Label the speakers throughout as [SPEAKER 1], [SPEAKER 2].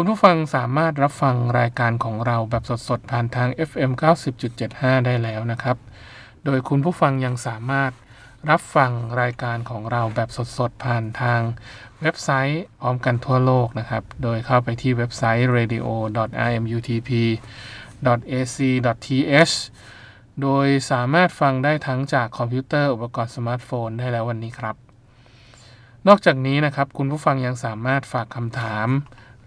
[SPEAKER 1] คุณผู้ฟังสามารถรับฟังรายการของเราแบบสดๆ ผ่านทาง FM 90.75 ได้แล้วนะครับ โดยคุณผู้ฟังยังสามารถรับฟังรายการของเราแบบสดๆ ผ่านทางเว็บไซต์พร้อมกันทั่วโลกนะครับ โดยเข้าไปที่เว็บไซต์ radio.imutp.ac.th โดยสามารถฟังได้ทั้งจากคอมพิวเตอร์อุปกรณ์สมาร์ทโฟนได้แล้ววันนี้ครับ นอกจากนี้นะครับ คุณผู้ฟังยังสามารถฝากคำถาม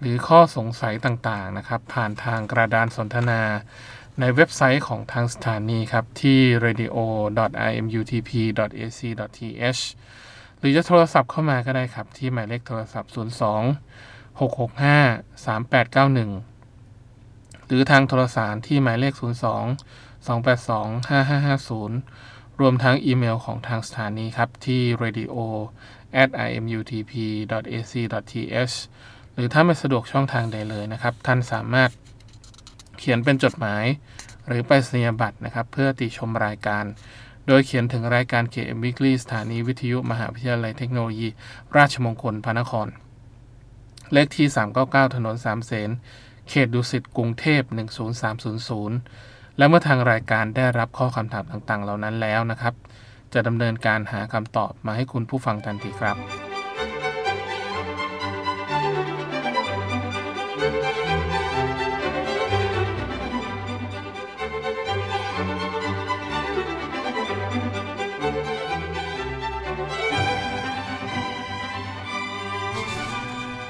[SPEAKER 1] หรือข้อสงสัยต่างๆนะครับ ผ่านทางกระดานสนทนาในเว็บไซต์ของทางสถานีครับ ที่ radio.imutp.ac.th หรือจะโทรศัพท์เข้ามาก็ได้ครับ ที่หมายเลขโทรศัพท์ 02 665 3891 หรือทางโทรสารที่หมายเลข 02 282 5550 รวมทั้งอีเมลของทางสถานีครับ ที่ radio at imutp ac th รือถ้าไม่สะดวกช่องทางใดเลยนะครับ ท่านสามารถเขียนเป็นจดหมาย หรือไปสัญญาบัตรนะครับ เพื่อติชมรายการ โดยเขียนถึงรายการ KM Weekly สถานีวิทยุมหาวิทยาลัยเทคโนโลยี ราชมงคลพระนคร เลขที่ 399 ถนนสามเสนเขตดุสิตกรุงเทพ 10300 และเมื่อทางรายการได้รับข้อคำถามต่างๆ เหล่านั้นแล้วนะครับ จะดำเนินการหาคำตอบมาให้คุณผู้ฟังทันทีครับ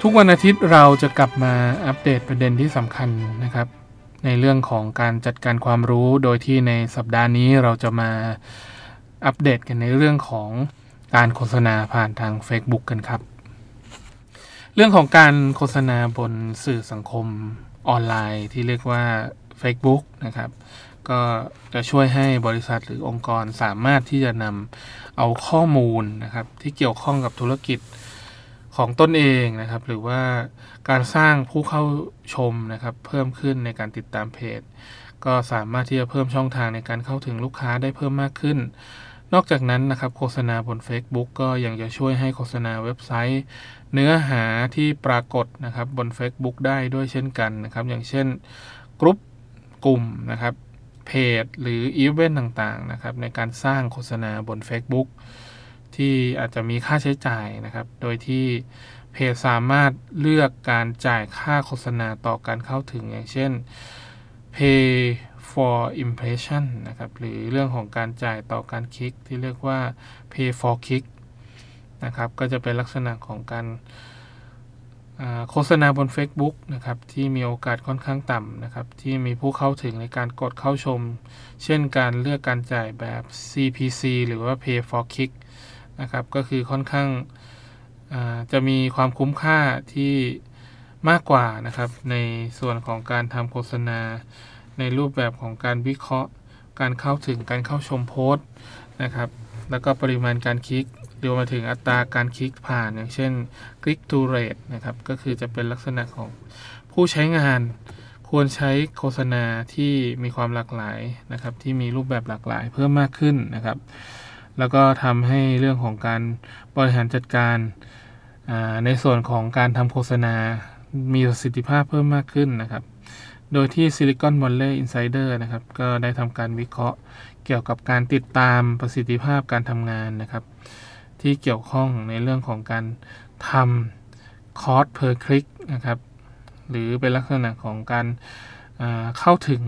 [SPEAKER 1] ทุกวันอาทิตย์เราจะกลับมาอัปเดตประเด็นที่สำคัญนะครับ ในเรื่องของการจัดการความรู้โดยที่ในสัปดาห์นี้เราจะมาอัปเดตกันในเรื่องของการโฆษณาผ่านทาง Facebook กันครับ เรื่องของการโฆษณาบนสื่อสังคมออนไลน์ที่เรียกว่า Facebook นะครับ ก็จะช่วยให้บริษัทหรือองค์กรสามารถที่จะนำเอาข้อมูลนะครับที่เกี่ยวข้องกับธุรกิจ ของตนเองนะครับ หรือว่าการสร้างผู้เข้าชมนะครับ เพิ่มขึ้นในการติดตามเพจ ก็สามารถที่จะเพิ่มช่องทางในการเข้าถึงลูกค้าได้เพิ่มมากขึ้น นอกจากนั้นนะครับ โฆษณาบน Facebook ก็ยังจะช่วยให้โฆษณาเว็บไซต์ เนื้อหาที่ปรากฏนะครับบน Facebook ได้ด้วยเช่นกันนะครับ อย่างเช่นกรุ๊ปกลุ่มนะครับเพจ หรืออีเวนต์ต่างๆนะครับในการสร้างโฆษณาบน Facebook ที่อาจจะมีค่าใช้จ่ายนะครับ โดยที่เพจสามารถเลือกการจ่ายค่าโฆษณาต่อการเข้าถึงอย่างเช่น pay for impression นะครับ หรือเรื่องของการจ่ายต่อการคลิกที่เรียกว่า pay for click นะครับ ก็จะเป็นลักษณะของการโฆษณาบน Facebook นะครับ ที่มีโอกาสค่อนข้างต่ำนะครับ ที่มีผู้เข้าถึงในการกดเข้าชม เช่นการเลือกการจ่ายแบบ CPC หรือว่า pay for click นะครับ ก็คือค่อนข้างจะมีความคุ้มค่าที่มากกว่านะครับ ในส่วนของการทำโฆษณา ในรูปแบบของการวิเคราะห์ การเข้าถึงการเข้าชมโพสต์นะครับ แล้วก็ปริมาณการคลิกรวมมาถึงอัตราการคลิกผ่านอย่างเช่น click to rate นะครับ ก็คือจะเป็นลักษณะของผู้ใช้งานควรใช้โฆษณาที่มีความหลากหลายนะครับ ที่มีรูปแบบหลากหลายเพิ่มมากขึ้นนะครับ แล้วก็ทำให้เรื่องของการบริหารจัดการในส่วนของการทำโฆษณา มีประสิทธิภาพเพิ่มมากขึ้นนะครับ โดยที่ Silicon Valley Insider นะครับ ก็ได้ทำการวิเคราะห์เกี่ยวกับการติดตามประสิทธิภาพการทำงานนะครับ ที่เกี่ยวข้องในเรื่องของการทำคอร์ส per click นะครับ หรือเป็นลักษณะของการเข้าถึง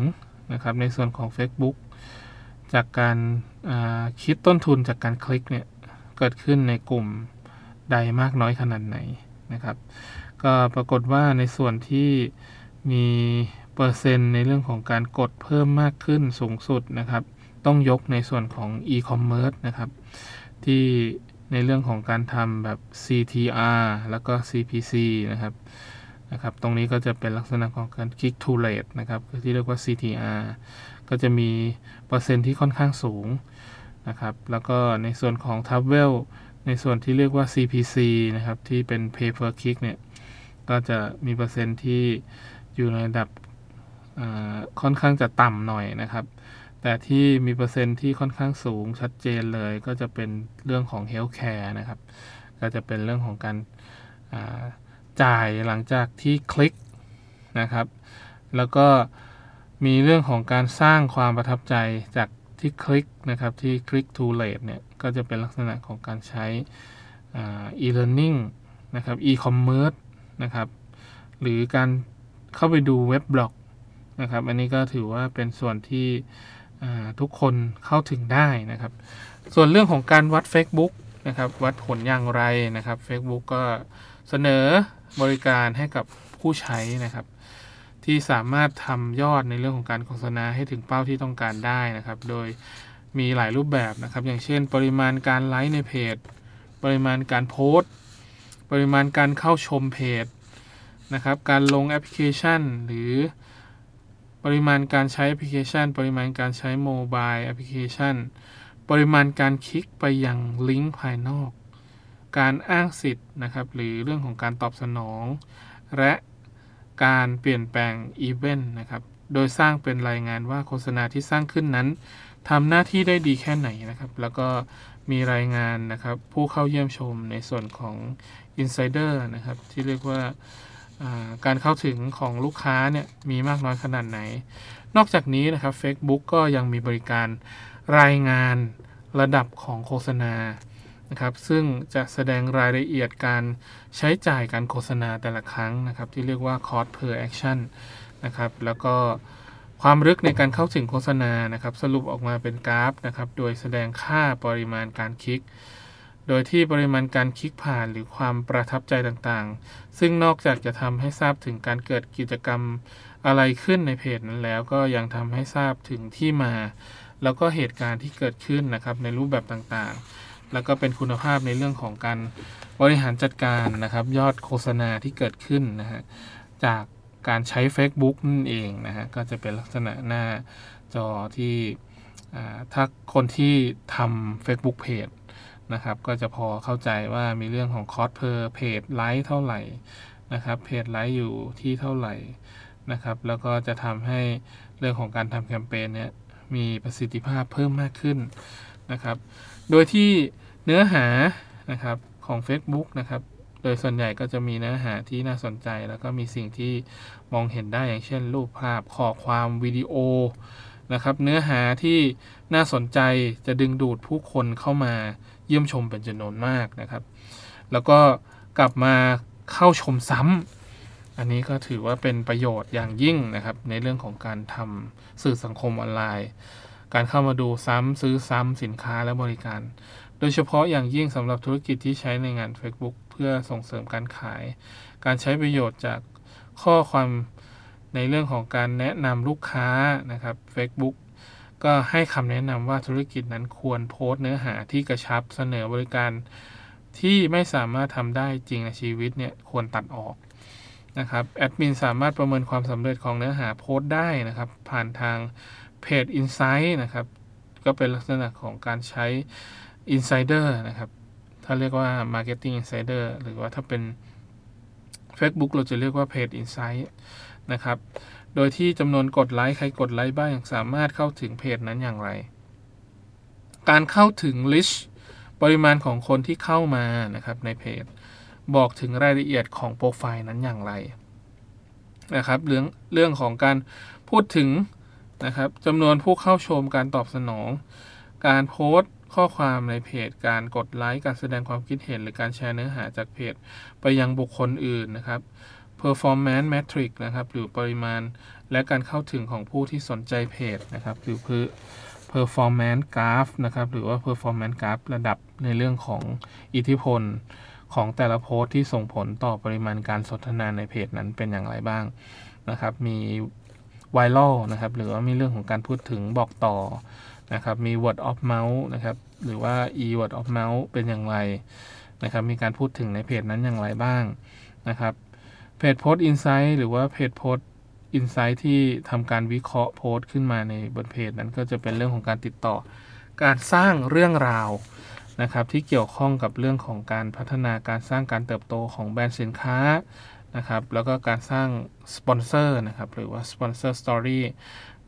[SPEAKER 1] นะครับในส่วนของ Facebook จากการ คิดต้นทุนจากการคลิกเนี่ยเกิดขึ้นในกลุ่มใดมากน้อยขนาดไหนนะครับ ก็ปรากฏว่าในส่วนที่มีเปอร์เซ็นต์ในเรื่องของการกดเพิ่มมากขึ้นสูงสุดนะครับ ต้องยกในส่วนของ e-commerce นะครับ ที่ในเรื่องของการทำแบบ CTR แล้วก็ CPC นะครับนะครับตรงนี้ก็จะเป็นลักษณะของการ click to rate นะครับที่เรียกว่า CTR ก็จะมีเปอร์เซ็นต์ที่ค่อนข้างสูง นะครับแล้วก็ในส่วนของ Travel ในส่วนที่เรียกว่า CPC นะครับที่เป็น Pay per click เนี่ยก็จะมีเปอร์เซ็นต์ที่อยู่ในระดับค่อนข้างจะต่ำหน่อยนะครับ แต่ที่มีเปอร์เซ็นต์ที่ค่อนข้างสูงชัดเจนเลยก็จะเป็นเรื่องของ Healthcare นะครับ ก็จะเป็นเรื่องของการจ่ายหลังจากที่คลิกนะครับ แล้วก็มีเรื่องของการสร้างความประทับใจจาก ที่คลิกนะครับที่คลิก to rate เนี่ยก็จะเป็นลักษณะของการใช้ e-learning นะครับ e-commerce นะครับหรือการเข้าไปดูเว็บบล็อกนะครับอันนี้ก็ถือว่าเป็นส่วนที่ทุกคนเข้าถึงได้นะครับ ส่วนเรื่องของการวัด Facebook นะครับวัดผลอย่างไรนะครับ Facebook ก็เสนอบริการให้กับผู้ใช้นะครับ ที่สามารถทำยอดในเรื่องของการโฆษณาให้ถึงเป้าที่ต้องการได้นะครับ โดยมีหลายรูปแบบนะครับ อย่างเช่น ปริมาณการไลค์ในเพจ ปริมาณการโพสต์ ปริมาณการเข้าชมเพจนะครับ การลงแอปพลิเคชัน หรือปริมาณการใช้แอปพลิเคชัน ปริมาณการใช้ mobile application ปริมาณการคลิกไปยังลิงก์ภายนอก การอ้างสิทธิ์นะครับ หรือเรื่องของการตอบสนอง และ การเปลี่ยนแปลงอีเวนต์นะครับ โดยสร้างเป็นรายงานว่าโฆษณาที่สร้างขึ้นนั้นทำหน้าที่ได้ดีแค่ไหนนะครับ แล้วก็มีรายงานนะครับ ผู้เข้าเยี่ยมชมในส่วนของ Insider นะครับ ที่เรียกว่าการเข้าถึงของลูกค้าเนี่ยมีมากน้อยขนาดไหน นอกจากนี้นะครับ Facebook ก็ยังมีบริการรายงานระดับของโฆษณา นะครับซึ่งจะแสดงรายละเอียดการใช้จ่ายการโฆษณาแต่ละครั้งนะครับที่เรียกว่า cost per action นะครับแล้วก็ความลึกในการเข้าถึงโฆษณานะครับสรุปออกมาเป็นกราฟนะครับโดยแสดงค่าปริมาณการคลิก โดยที่ปริมาณการคลิกผ่านหรือความประทับใจต่างๆ ซึ่งนอกจากจะทำให้ทราบถึงการเกิดกิจกรรมอะไรขึ้นในเพจนั้นแล้ว ก็ยังทำให้ทราบถึงที่มา แล้วก็เหตุการณ์ที่เกิดขึ้นนะครับในรูปแบบต่างๆ แล้วก็เป็นคุณภาพในเรื่องของการบริหารจัดการนะครับยอดโฆษณาที่เกิดขึ้นนะฮะจากการใช้ Facebook นั่นเองนะฮะก็จะเป็นลักษณะหน้าจอที่ถ้าคนที่ทำ Facebook Page นะครับก็จะพอเข้าใจว่ามีเรื่องของ cost per page like เท่าไหร่นะครับเพจไลท์อยู่ที่เท่าไหร่นะครับแล้วก็จะทำให้เรื่องของการทำแคมเปญเนี่ยมีประสิทธิภาพเพิ่มมากขึ้นนะครับ โดยที่ เนื้อหานะครับของ Facebook นะครับ โดยส่วนใหญ่ก็จะมีเนื้อหาที่น่าสนใจ แล้วก็มีสิ่งที่มองเห็นได้อย่างเช่น รูปภาพข้อความวิดีโอนะครับเนื้อหาที่น่าสนใจจะดึงดูดผู้คนเข้ามาเยี่ยมชมเป็นจำนวนมากนะครับ แล้วก็กลับมาเข้าชมซ้ำอันนี้ก็ถือว่าเป็นประโยชน์อย่างยิ่งนะครับ ในเรื่องของการทำสื่อสังคมออนไลน์ การเข้ามาดูซ้ำซื้อซ้ำสินค้าและบริการ ดยเฉพาะอย่างยิ่งสำหรับธุรกิจที่ใช้ในงาน Facebook เพื่อส่งเสริมการขาย การใช้ประโยชน์จากข้อความในเรื่องของการแนะนำลูกค้านะครับ Facebook ก็ให้คำแนะนำว่าธุรกิจนั้นควรโพสต์เนื้อหาที่กระชับเสนอบริการที่ไม่สามารถทำได้จริงในชีวิตเนี่ยควรตัดออกนะครับแอดมินสามารถประเมินความสำเร็จของเนื้อหาโพสต์ได้นะครับ ผ่านทางเพจ Insight นะครับ ก็เป็นลักษณะของการใช้ Insider นะครับ ถ้าเรียกว่า Marketing Insider หรือว่าถ้าเป็น Facebook เราจะเรียกว่าเพจ Insight นะครับ โดยที่จำนวนกดไลค์ ใครกดไลค์บ้างสามารถเข้าถึงเพจนั้นอย่างไร การเข้าถึงลิสต์ปริมาณของคนที่เข้ามานะครับในเพจ บอกถึงรายละเอียดของโปรไฟล์นั้นอย่างไรนะครับเรื่องเรื่องของการพูดถึงนะครับจำนวนผู้เข้าชมการตอบสนอง การโพสต์ ข้อความในเพจ การกดไลค์ การแสดงความคิดเห็น หรือการแชร์เนื้อหาจากเพจ ไปยังบุคคลอื่นนะครับ performance metric นะครับ หรือปริมาณและการเข้าถึงของผู้ที่สนใจเพจนะครับ หรือ performance graph นะครับ หรือว่า performance graph ระดับในเรื่องของอิทธิพลของแต่ละโพสต์ที่ส่งผลต่อปริมาณการสนทนาในเพจนั้นเป็นอย่างไรบ้างนะครับ มีไวรัลนะครับ หรือว่ามีเรื่องของการพูดถึงบอกต่อ นะครับมี word of mouth นะครับหรือว่า e word of mouth เป็นอย่างไรนะครับมีการพูดถึงในเพจนั้นอย่างไรบ้างนะครับ page post insight หรือว่า page post insight ที่ทำการวิเคราะห์โพสต์ขึ้นมาในบนเพจนั้นก็จะเป็นเรื่องของการติดต่อ การสร้างเรื่องราวนะครับที่เกี่ยวข้องกับเรื่องของการพัฒนาการสร้างการเติบโตของแบรนด์สินค้านะครับแล้วก็การสร้างสปอนเซอร์นะครับหรือว่า sponsored story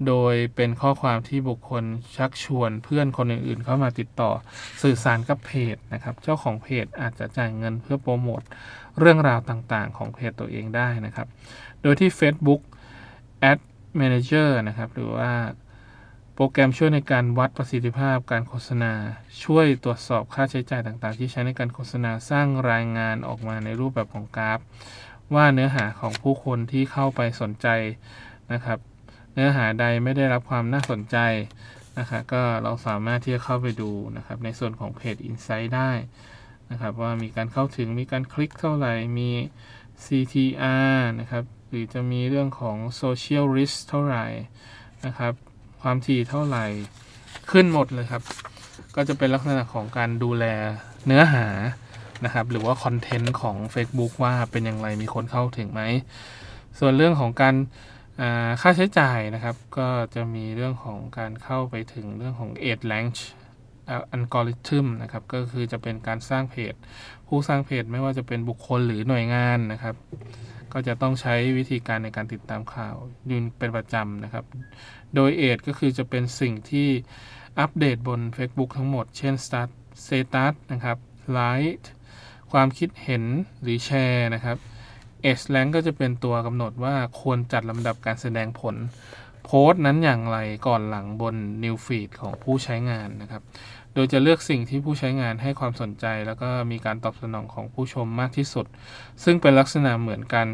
[SPEAKER 1] โดยเป็นข้อความที่บุคคลชักชวนเพื่อนคนอื่นๆ เข้ามาติดต่อสื่อสารกับเพจนะครับ เจ้าของเพจอาจจะจ่ายเงินเพื่อโปรโมทเรื่องราวต่างๆ ของเพจตัวเองได้นะครับ โดยที่ Facebook Ad Manager นะครับ หรือว่าโปรแกรมช่วยในการวัดประสิทธิภาพการโฆษณา ช่วยตรวจสอบค่าใช้จ่ายต่างๆ ที่ใช้ในการโฆษณาสร้างรายงานออกมาในรูปแบบของกราฟ ว่าเนื้อหาของผู้คนที่เข้าไปสนใจนะครับ เนื้อหาใดไม่ได้รับความน่าสนใจนะครับก็เราสามารถที่จะเข้าไปดูนะครับในส่วนของเพจ Insight ได้นะครับว่ามีการเข้าถึงมีการคลิกเท่าไหร่ มี CTR นะครับหรือจะมีเรื่องของ Social Risk เท่าไหร่นะครับความถี่เท่าไหร่ขึ้นหมดเลยครับ ก็จะเป็นลักษณะของการดูแลเนื้อหานะครับหรือว่าคอนเทนต์ของ Facebook ว่าเป็นอย่างไรมีคนเข้าถึงไหม ส่วนเรื่องของการ ค่าใช้จ่ายนะครับก็จะมีเรื่องของการเข้าไปถึงเรื่องของ a d l a n c h อัลกอริทึมนะครับก็คือจะเป็นการสร้างเพจ ผู้สร้างเพจไม่ว่าจะเป็นบุคคลหรือหน่วยงานนะครับ ก็จะต้องใช้วิธีการในการติดตามข่าวยืนเป็นประจำนะครับ โดยเอทก็คือจะเป็นสิ่งที่อัปเดตบน Facebook ทั้งหมด เช่น Start Status นะครับ Like ความคิดเห็นหรือแชร์นะครับ เอสแลงก็จะเป็นตัวกำหนดว่าควรจัดลำดับการแสดงผล โพสต์นั้นอย่างไรก่อนหลังบน New Feed ของผู้ใช้งานนะครับ โดยจะเลือกสิ่งที่ผู้ใช้งานให้ความสนใจ แล้วก็มีการตอบสนองของผู้ชมมากที่สุด ซึ่งเป็นลักษณะเหมือนกัน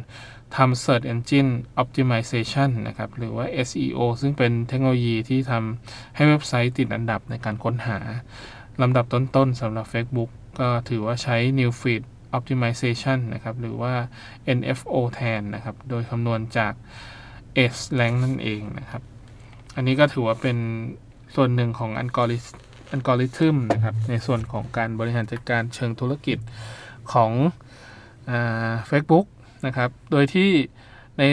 [SPEAKER 1] ทำ Search Engine Optimization นะครับ หรือว่า SEO ซึ่งเป็นเทคโนโลยีที่ทำให้เว็บไซต์ติดอันดับในการค้นหาลำดับต้นๆสำหรับ Facebook ก็ถือว่าใช้ New Feed Optimization นะครับ หรือว่า NFO แทนนะครับ โดยคำนวณจาก S rank นั่นเองนะครับ อันนี้ก็ถือว่าเป็นส่วนหนึ่งของอัลกอริอัลกอริทึมนะครับ ในส่วนของการบริหารจัดการเชิงธุรกิจของเฟซบุ๊กนะครับ โดยที่ใน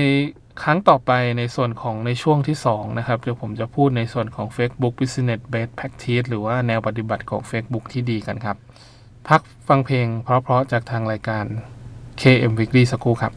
[SPEAKER 1] ครั้งต่อไปในส่วนของในช่วงที่ 2 นะครับ เดี๋ยวผมจะพูดในส่วนของ Facebook Business Best Practice หรือว่าแนวปฏิบัติของ Facebook ที่ดีกันครับ พักฟังเพลงเพราะๆจากทางรายการ KM Weekly สักครู่ครับ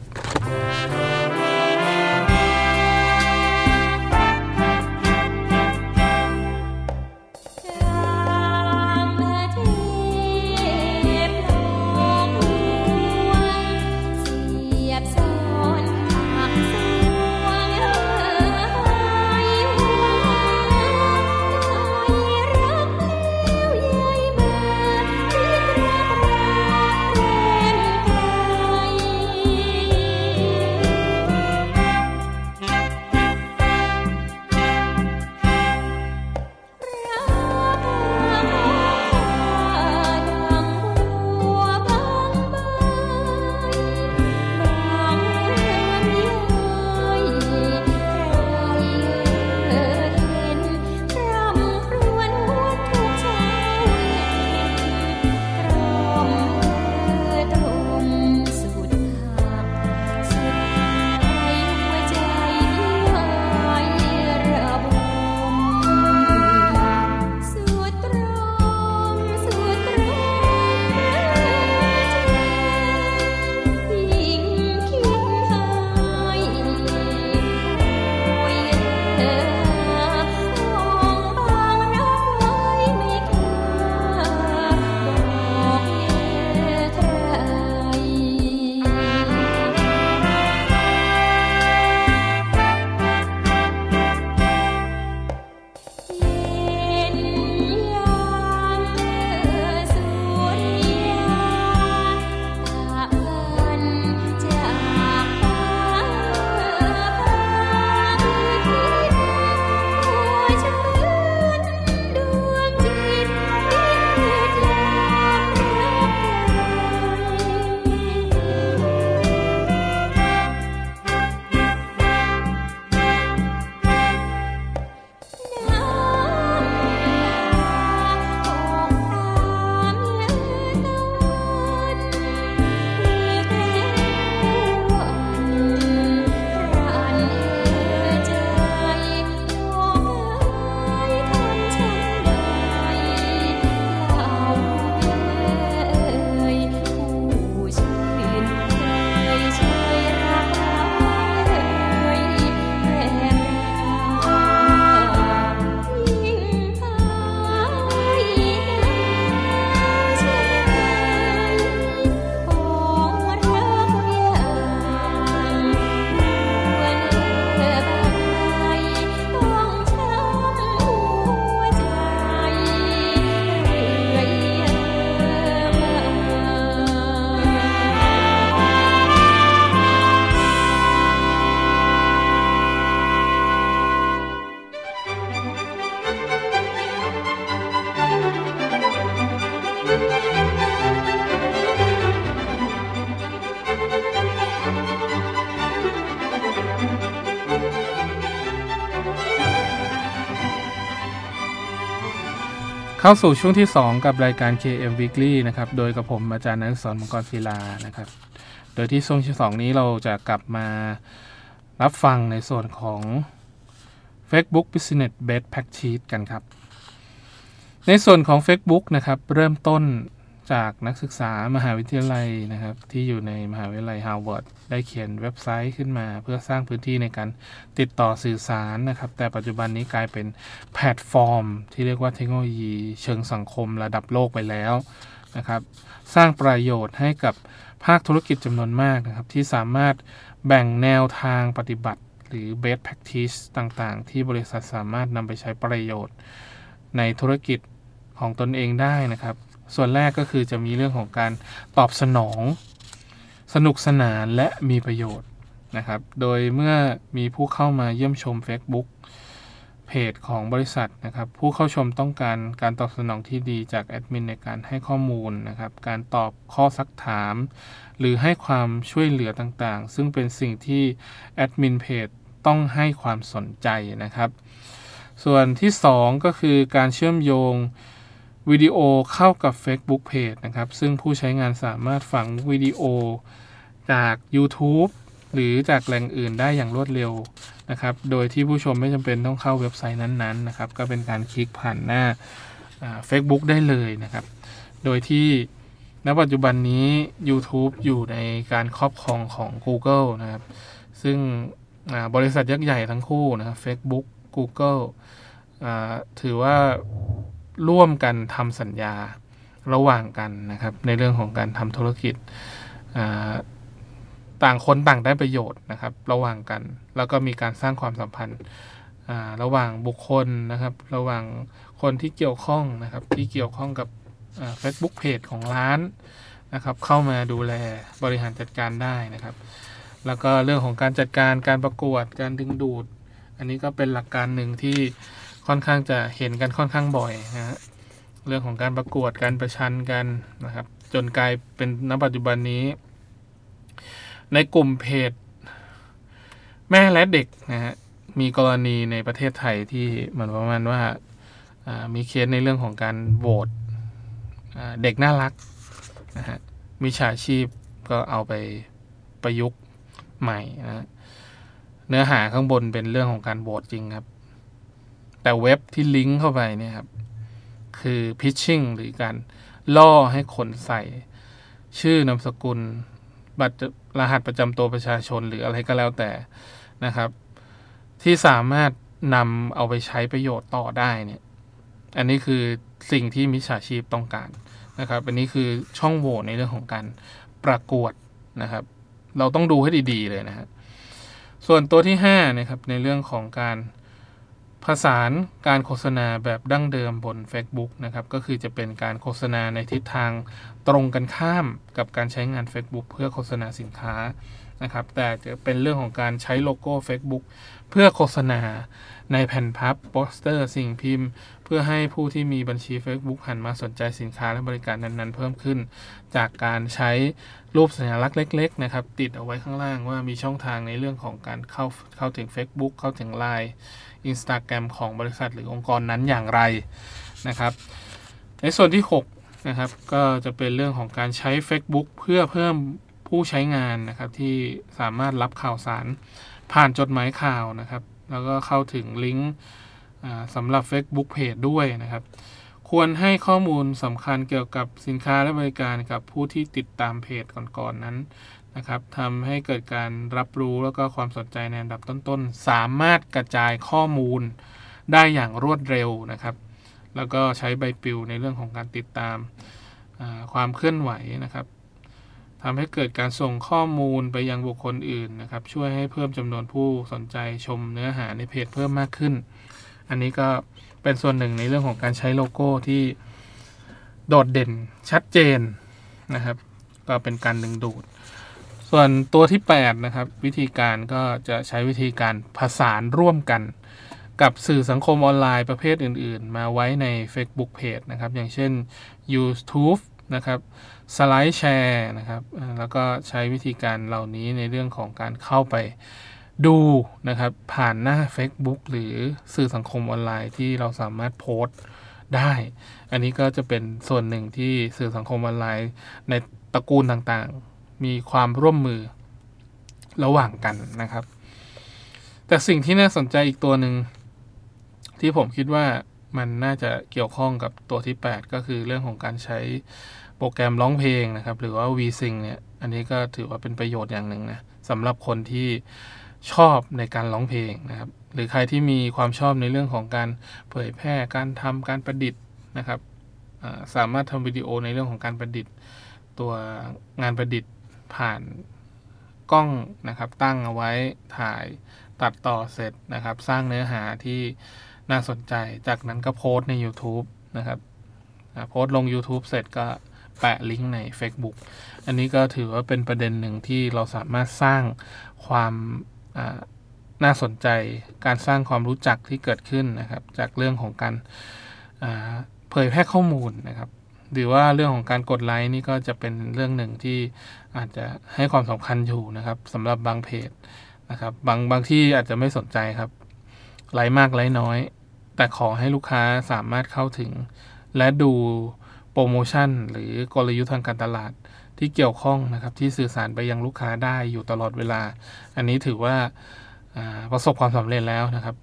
[SPEAKER 1] เข้าสู่ช่วงที่ 2 กับรายการ KM Weekly นะครับ โดยกับผมอาจารย์นักสอนมังกรศิลานะครับ โดยที่ช่วงที่ 2 นี้เราจะกลับมารับฟังในส่วนของ Facebook Business Best Practice กันครับ ในส่วนของ Facebook นะครับ เริ่มต้น จากนักศึกษามหาวิทยาลัยนะครับ ที่อยู่ในมหาวิทยาลัยฮาร์วาร์ดได้เขียนเว็บไซต์ขึ้นมา เพื่อสร้างพื้นที่ในการติดต่อสื่อสารนะครับ แต่ปัจจุบันนี้กลายเป็นแพลตฟอร์ม ที่เรียกว่าเทคโนโลยีเชิงสังคมระดับโลกไปแล้วนะครับ สร้างประโยชน์ให้กับภาคธุรกิจจำนวนมากนะครับ ที่สามารถแบ่งแนวทางปฏิบัติ หรือ best practice ต่างๆ ที่บริษัทสามารถนำไปใช้ประโยชน์ ในธุรกิจของตนเองได้นะครับ ส่วนแรกก็คือจะมีเรื่องของการตอบสนอง สนุกสนานและมีประโยชน์นะครับ โดยเมื่อมีผู้เข้ามาเยี่ยมชม Facebook เพจของบริษัทนะครับ ผู้เข้าชมต้องการการตอบสนองที่ดีจากแอดมินในการให้ข้อมูลนะครับ การตอบข้อซักถาม หรือให้ความช่วยเหลือต่างๆ ซึ่งเป็นสิ่งที่แอดมินเพจต้องให้ความสนใจนะครับ ส่วนที่ 2 ก็คือการเชื่อมโยง วิดีโอเข้ากับ Facebook Page นะครับ ซึ่งผู้ใช้งานสามารถฝังวิดีโอจาก YouTube หรือจากแหล่งอื่นได้อย่างรวดเร็วนะครับ โดยที่ผู้ชมไม่จำเป็นต้องเข้าเว็บไซต์นั้นๆนะครับ ก็เป็นการคลิกผ่านหน้าเฟซบุ๊กได้เลยนะครับ โดยที่ณปัจจุบันนี้ YouTube อยู่ในการครอบครองของ Google นะครับ ซึ่งบริษัทยักษ์ใหญ่ทั้งคู่นะครับ Facebook Google ถือว่า ร่วมกันทำสัญญาระหว่างกันนะครับ ในเรื่องของการทำธุรกิจต่างคนต่างได้ประโยชน์นะครับ ระหว่างกัน แล้วก็มีการสร้างความสัมพันธ์ระหว่างบุคคลนะครับ ระหว่างคนที่เกี่ยวข้องนะครับ ที่เกี่ยวข้องกับเฟซบุ๊กเพจของร้านนะครับ เข้ามาดูแลบริหารจัดการได้นะครับ แล้วก็เรื่องของการจัดการการประกวดการดึงดูด อันนี้ก็เป็นหลักการหนึ่งที่ ค่อนข้างจะเห็นกันค่อนข้างบ่อยนะฮะเรื่องของการประกวดการประชันกันนะครับ จนกลายเป็นณปัจจุบันนี้ ในกลุ่มเพจแม่และเด็กนะฮะมีกรณีในประเทศไทยที่เหมือนประมาณว่ามีเคสในเรื่องของการโหวตเด็กน่ารักนะฮะมิชาชีพก็เอาไปประยุกต์ใหม่นะเนื้อหาข้างบนเป็นเรื่องของการโหวตจริงครับ แต่เว็บที่ลิงก์เข้าไปเนี่ยครับ คือพิชชิ่งหรือการล่อให้คนใส่ ชื่อนามสกุล บัตรรหัสประจำตัวประชาชนหรืออะไรก็แล้วแต่นะครับ ที่สามารถนำเอาไปใช้ประโยชน์ต่อได้เนี่ย อันนี้คือสิ่งที่มิจฉาชีพต้องการนะครับ อันนี้คือช่องโหว่ในเรื่องของการประกวดนะครับ เราต้องดูให้ดีๆเลยนะฮะส่วนตัวที่5นะครับในเรื่องของการ ผสานการโฆษณาแบบดั้งเดิมบน Facebook นะครับ ก็คือจะเป็นการโฆษณาในทิศทางตรงกันข้ามกับการใช้งาน Facebook เพื่อโฆษณาสินค้านะครับ แต่จะเป็นเรื่องของการใช้โลโก้ Facebook เพื่อโฆษณา ในแผ่นพับโปสเตอร์สิ่งพิมพ์ เพื่อให้ผู้ที่มีบัญชี Facebook หันมาสนใจสินค้าและบริการนั้นๆ เพิ่มขึ้น จากการใช้รูปสัญลักษณ์เล็ก ๆ นะครับ ติดเอาไว้ข้างล่างว่ามีช่องทางในเรื่องของการเข้าเข้าถึง Facebook เข้าถึง Line Instagram ของบริษัทหรือองค์กรนั้นอย่างไรนะครับ ในส่วนที่ 6 นะครับ ก็จะเป็นเรื่องของการใช้ Facebook เพื่อเพิ่มผู้ใช้งานนะครับที่สามารถรับข่าวสารผ่านจดหมายข่าวนะครับ แล้วก็เข้าถึงลิงก์สำหรับ Facebook Page ด้วยนะครับ ควรให้ข้อมูลสำคัญเกี่ยวกับสินค้าและบริการกับผู้ที่ติดตามเพจก่อนๆนนั้นนะครับทำให้เกิดการรับรู้แล้วก็ความสนใจในอันดับต้นๆ สามารถกระจายข้อมูลได้อย่างรวดเร็วนะครับ แล้วก็ใช้ใบปลิวในเรื่องของการติดตามความเคลื่อนไหวนะครับ ทำให้เกิดการส่งข้อมูลไปยังบุคคลอื่นนะครับ ช่วยให้เพิ่มจำนวนผู้สนใจชมเนื้อหาในเพจเพิ่มมากขึ้น อันนี้ก็เป็นส่วนหนึ่งในเรื่องของการใช้โลโก้ที่โดดเด่นชัดเจนนะครับ ก็เป็นการดึงดูด ส่วนตัวที่ 8 นะครับ วิธีการก็จะใช้วิธีการผสานร่วมกัน กับสื่อสังคมออนไลน์ประเภทอื่น ๆ มาไว้ใน Facebook Page นะครับ อย่างเช่น YouTube นะครับ สไลด์แชร์นะครับแล้วก็ใช้วิธีการเหล่านี้ในเรื่องของการเข้าไปดูนะครับผ่านหน้า Facebook หรือสื่อสังคมออนไลน์ที่เราสามารถโพสต์ได้ อันนี้ก็จะเป็นส่วนหนึ่งที่สื่อสังคมออนไลน์ ในตระกูลต่างๆ มีความร่วมมือระหว่างกันนะครับ แต่สิ่งที่น่าสนใจอีกตัวหนึ่งที่ผมคิดว่ามันน่าจะเกี่ยวข้องกับตัวที่ 8 ก็คือเรื่องของการใช้ โปรแกรมร้องเพลงนะครับ หรือว่า VSync เนี่ย อันนี้ก็ถือว่าเป็นประโยชน์อย่างหนึ่งนะสำหรับคนที่ชอบในการร้องเพลงนะครับ หรือใครที่มีความชอบในเรื่องของการเผยแพร่การทำการประดิษฐ์นะครับสามารถทำวิดีโอในเรื่องของการประดิษฐ์ ตัวงานประดิษฐ์ผ่านกล้องนะครับ ตั้งเอาไว้ถ่ายตัดต่อเสร็จนะครับ สร้างเนื้อหาที่น่าสนใจ จากนั้นก็โพสใน YouTube นะครับโพสลง YouTube เสร็จก็ แปะลิงก์ใน Facebook อันนี้ก็ถือว่าเป็นประเด็นหนึ่งที่เราสามารถสร้างความน่าสนใจการสร้างความรู้จักที่เกิดขึ้นนะครับ จากเรื่องของการเผยแพร่ข้อมูลนะครับ หรือว่าเรื่องของการกดไลค์นี่ก็จะเป็นเรื่องหนึ่งที่อาจจะให้ความสำคัญอยู่นะครับสำหรับบางเพจนะครับบางบางที่อาจจะไม่สนใจครับไลค์มากไลค์น้อย แต่ขอให้ลูกค้าสามารถเข้าถึง และดู โปรโมชั่น หรือกลยุทธ์ทางการตลาดที่เกี่ยวข้องนะครับที่สื่อสารไปยังลูกค้าได้อยู่ตลอดเวลา อันนี้ถือว่าประสบความสำเร็จแล้วนะครับ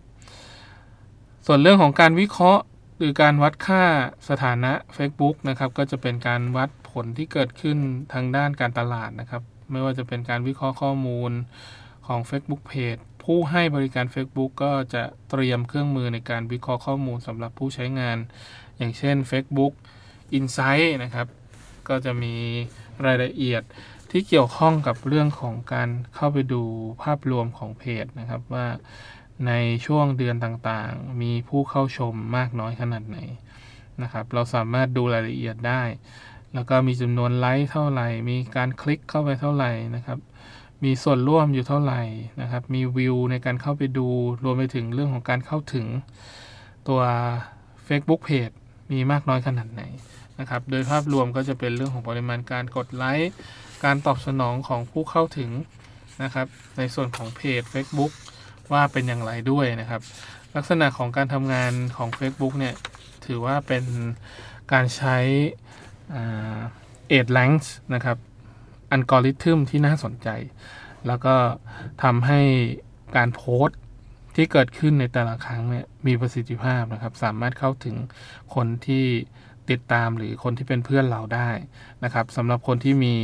[SPEAKER 1] ส่วนเรื่องของการวิเคราะห์หรือการวัดค่าสถานะ Facebook นะครับก็จะเป็นการวัดผลที่เกิดขึ้นทางด้านการตลาดนะครับ ไม่ว่าจะเป็นการวิเคราะห์ข้อมูลของ Facebook Page ผู้ให้บริการ Facebook ก็จะเตรียมเครื่องมือในการวิเคราะห์ข้อมูลสำหรับผู้ใช้งาน อย่างเช่น Facebook Insight นะครับ ก็จะมีรายละเอียดที่เกี่ยวข้องกับเรื่องของการเข้าไปดูภาพรวมของเพจนะครับว่าในช่วงเดือนต่างๆ มีผู้เข้าชมมากน้อยขนาดไหนนะครับ เราสามารถดูรายละเอียดได้ แล้วก็มีจำนวนไลค์เท่าไหร่ มีการคลิกเข้าไปเท่าไหร่นะครับ มีส่วนร่วมอยู่เท่าไหร่นะครับ มีวิวในการเข้าไปดู รวมไปถึงเรื่องของการเข้าถึงตัว Facebook Page มีมากน้อยขนาดไหน นะครับ โดยภาพรวมก็จะเป็นเรื่องของปริมาณการกดไลค์ การตอบสนองของผู้เข้าถึงนะครับ ในส่วนของเพจ Facebook ว่าเป็นอย่างไรด้วยนะครับ ลักษณะของการทำงานของ Facebook เนี่ย ถือว่าเป็นการใช้เอ็ดแลงส์นะครับอัลกอริทึมที่น่าสนใจ แล้วก็ทำให้การโพสต์ที่เกิดขึ้นในแต่ละครั้งเนี่ยมีประสิทธิภาพนะครับ สามารถเข้าถึงคนที่ ติดตามหรือคนที่เป็นเพื่อนเราได้นะครับสำหรับคนที่มี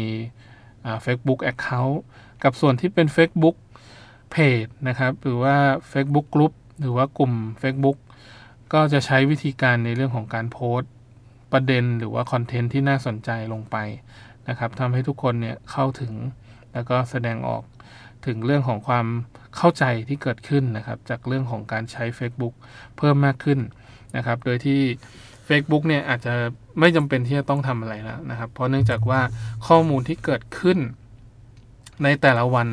[SPEAKER 1] เฟซบุ๊กแอคเคาท์กับส่วนที่เป็น Facebook Page นะครับ หรือว่า Facebook Group หรือว่ากลุ่ม Facebook ก็จะใช้วิธีการในเรื่องของการโพสต์ประเด็นหรือว่าคอนเทนต์ที่น่าสนใจลงไปนะครับทำให้ทุกคนเนี่ยเข้าถึงแล้วก็แสดงออกถึงเรื่องของความเข้าใจที่เกิดขึ้นนะครับ จากเรื่องของการใช้ Facebook เพิ่มมากขึ้นนะครับ โดยที่ Facebook เนี่ยอาจจะไม่จำเป็นที่จะต้องทำอะไรแล้วนะครับ เพราะเนื่องจากว่าข้อมูลที่เกิดขึ้นในแต่ละวัน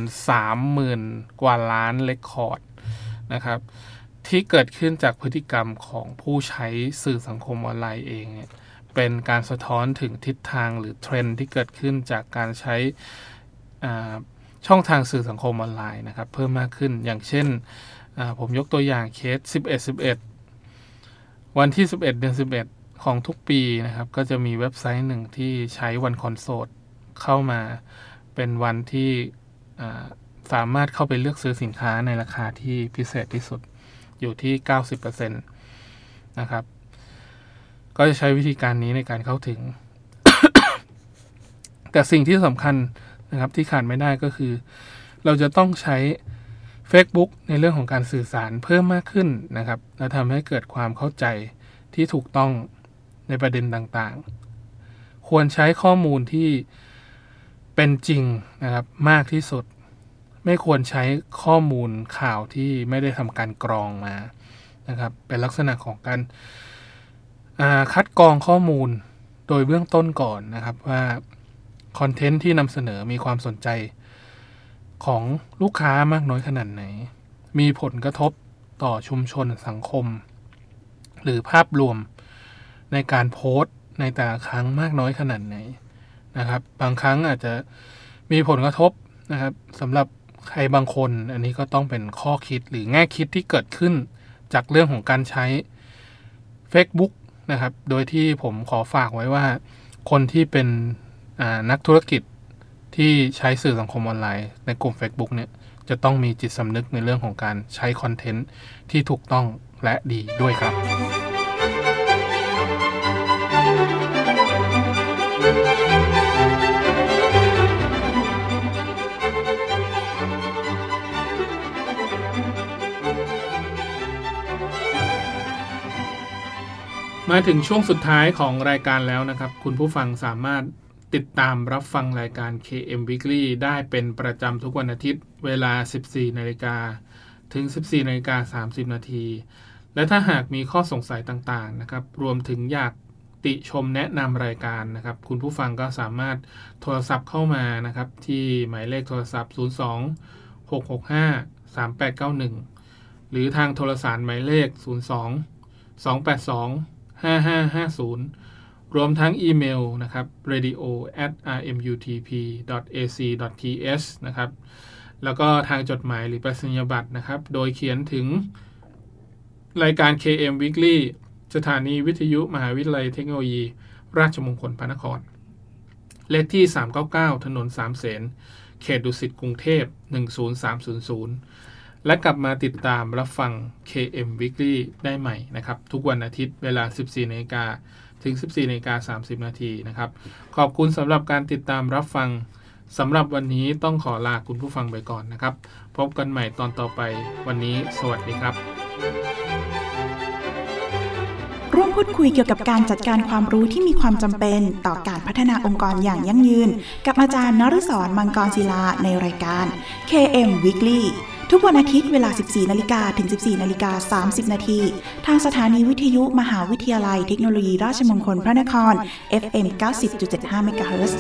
[SPEAKER 1] 30,000 กว่าล้าน record นะครับ ที่เกิดขึ้นจากพฤติกรรมของผู้ใช้สื่อสังคมออนไลน์เองเนี่ยเป็นการสะท้อนถึงทิศทางหรือเทรนด์ที่เกิดขึ้นจากการใช้ช่องทางสื่อสังคมออนไลน์นะครับ เพิ่มมากขึ้นอย่างเช่นผมยกตัวอย่างเคส 11 11 วันที่ 11 เดือน 11 ของทุกปีนะครับ ก็จะมีเว็บไซต์หนึ่งที่ใช้วันคอนโซลเข้ามาเป็นวันที่สามารถเข้าไปเลือกซื้อสินค้าในราคาที่พิเศษที่สุดอยู่ที่ 90%นะครับ ก็จะใช้วิธีการนี้ในการเข้าถึง แต่สิ่งที่สำคัญนะครับที่ขาดไม่ได้ก็คือ เราจะต้องใช้ Facebook ในเรื่องของการสื่อสารเพิ่มมากขึ้นนะครับ และทำให้เกิดความเข้าใจที่ถูกต้องในประเด็นต่างๆ ควรใช้ข้อมูลที่เป็นจริงนะครับมากที่สุด ไม่ควรใช้ข้อมูลข่าวที่ไม่ได้ทำการกรองมานะครับ เป็นลักษณะของการคัดกรองข้อมูลโดยเบื้องต้นก่อนนะครับว่าคอนเทนต์ที่นำเสนอมีความสนใจ ของลูกค้ามากน้อยขนาดไหน มีผลกระทบต่อชุมชนสังคม หรือภาพรวมในการโพสต์ในแต่ละครั้งมากน้อยขนาดไหนนะครับ บางครั้งอาจจะมีผลกระทบนะครับสำหรับใครบางคน อันนี้ก็ต้องเป็นข้อคิดหรือแง่คิดที่เกิดขึ้นจากเรื่องของการใช้ Facebook นะครับ โดยที่ผมขอฝากไว้ว่า คนที่เป็นนักธุรกิจ ที่ใช้สื่อสังคมออนไลน์ในกลุ่ม Facebook เนี่ยจะต้องมีจิตสำนึกในเรื่องของการใช้คอนเทนต์ที่ถูกต้องและดีด้วยครับ มาถึงช่วงสุดท้ายของรายการแล้วนะครับ คุณผู้ฟังสามารถ ติดตามรับฟังรายการ KM Weekly ได้เป็นประจำทุกวันอาทิตย์ เวลา 14นาฬิกาถึง 14นาฬิกา30 นาที และถ้าหากมีข้อสงสัยต่างๆนะครับ รวมถึงอยากติชมแนะนำรายการนะครับ คุณผู้ฟังก็สามารถโทรศัพท์เข้ามานะครับ ที่หมายเลขโทรศัพท์ 02 665 3891 หรือทางโทรสารหมายเลข 02 282 5550 รวมทั้งอีเมลนะครับ radio at rmutp ac th นะครับ แล้วก็ทางจดหมายหรือประสิญญบัตรนะครับ โดยเขียนถึงรายการ KM Weekly สถานีวิทยุมหาวิทยาลัยเทคโนโลยี ราชมงคลพระนคร เลขที่ 399 ถนนสามเสน เขตดุสิตกรุงเทพ 10300 และกลับมาติดตามรับฟัง KM Weekly ได้ใหม่นะครับ ทุกวันอาทิตย์เวลา 14นาฬิกา ถึง 14นาฬิกา30 นาทีนะครับ ขอบคุณสำหรับการติดตามรับฟังสำหรับวันนี้ต้องขอลาคุณผู้ฟังไปก่อนนะครับ พบกันใหม่ตอนต่อไปวันนี้ สวัสดีครับ
[SPEAKER 2] ร่วมพูดคุยเกี่ยวกับการจัดการความรู้ที่มีความจำเป็นต่อการพัฒนาองค์กรอย่างยั่งยืน กับอาจารย์นฤศรมังกรศิลาในรายการ KM Weekly ทุกวันอาทิตย์เวลา 14นาฬิกาถึง 14นาฬิกา30นาทีทางสถานีวิทยุมหาวิทยาลัยเทคโนโลยีราชมงคลพระนคร FM 90.75 MHz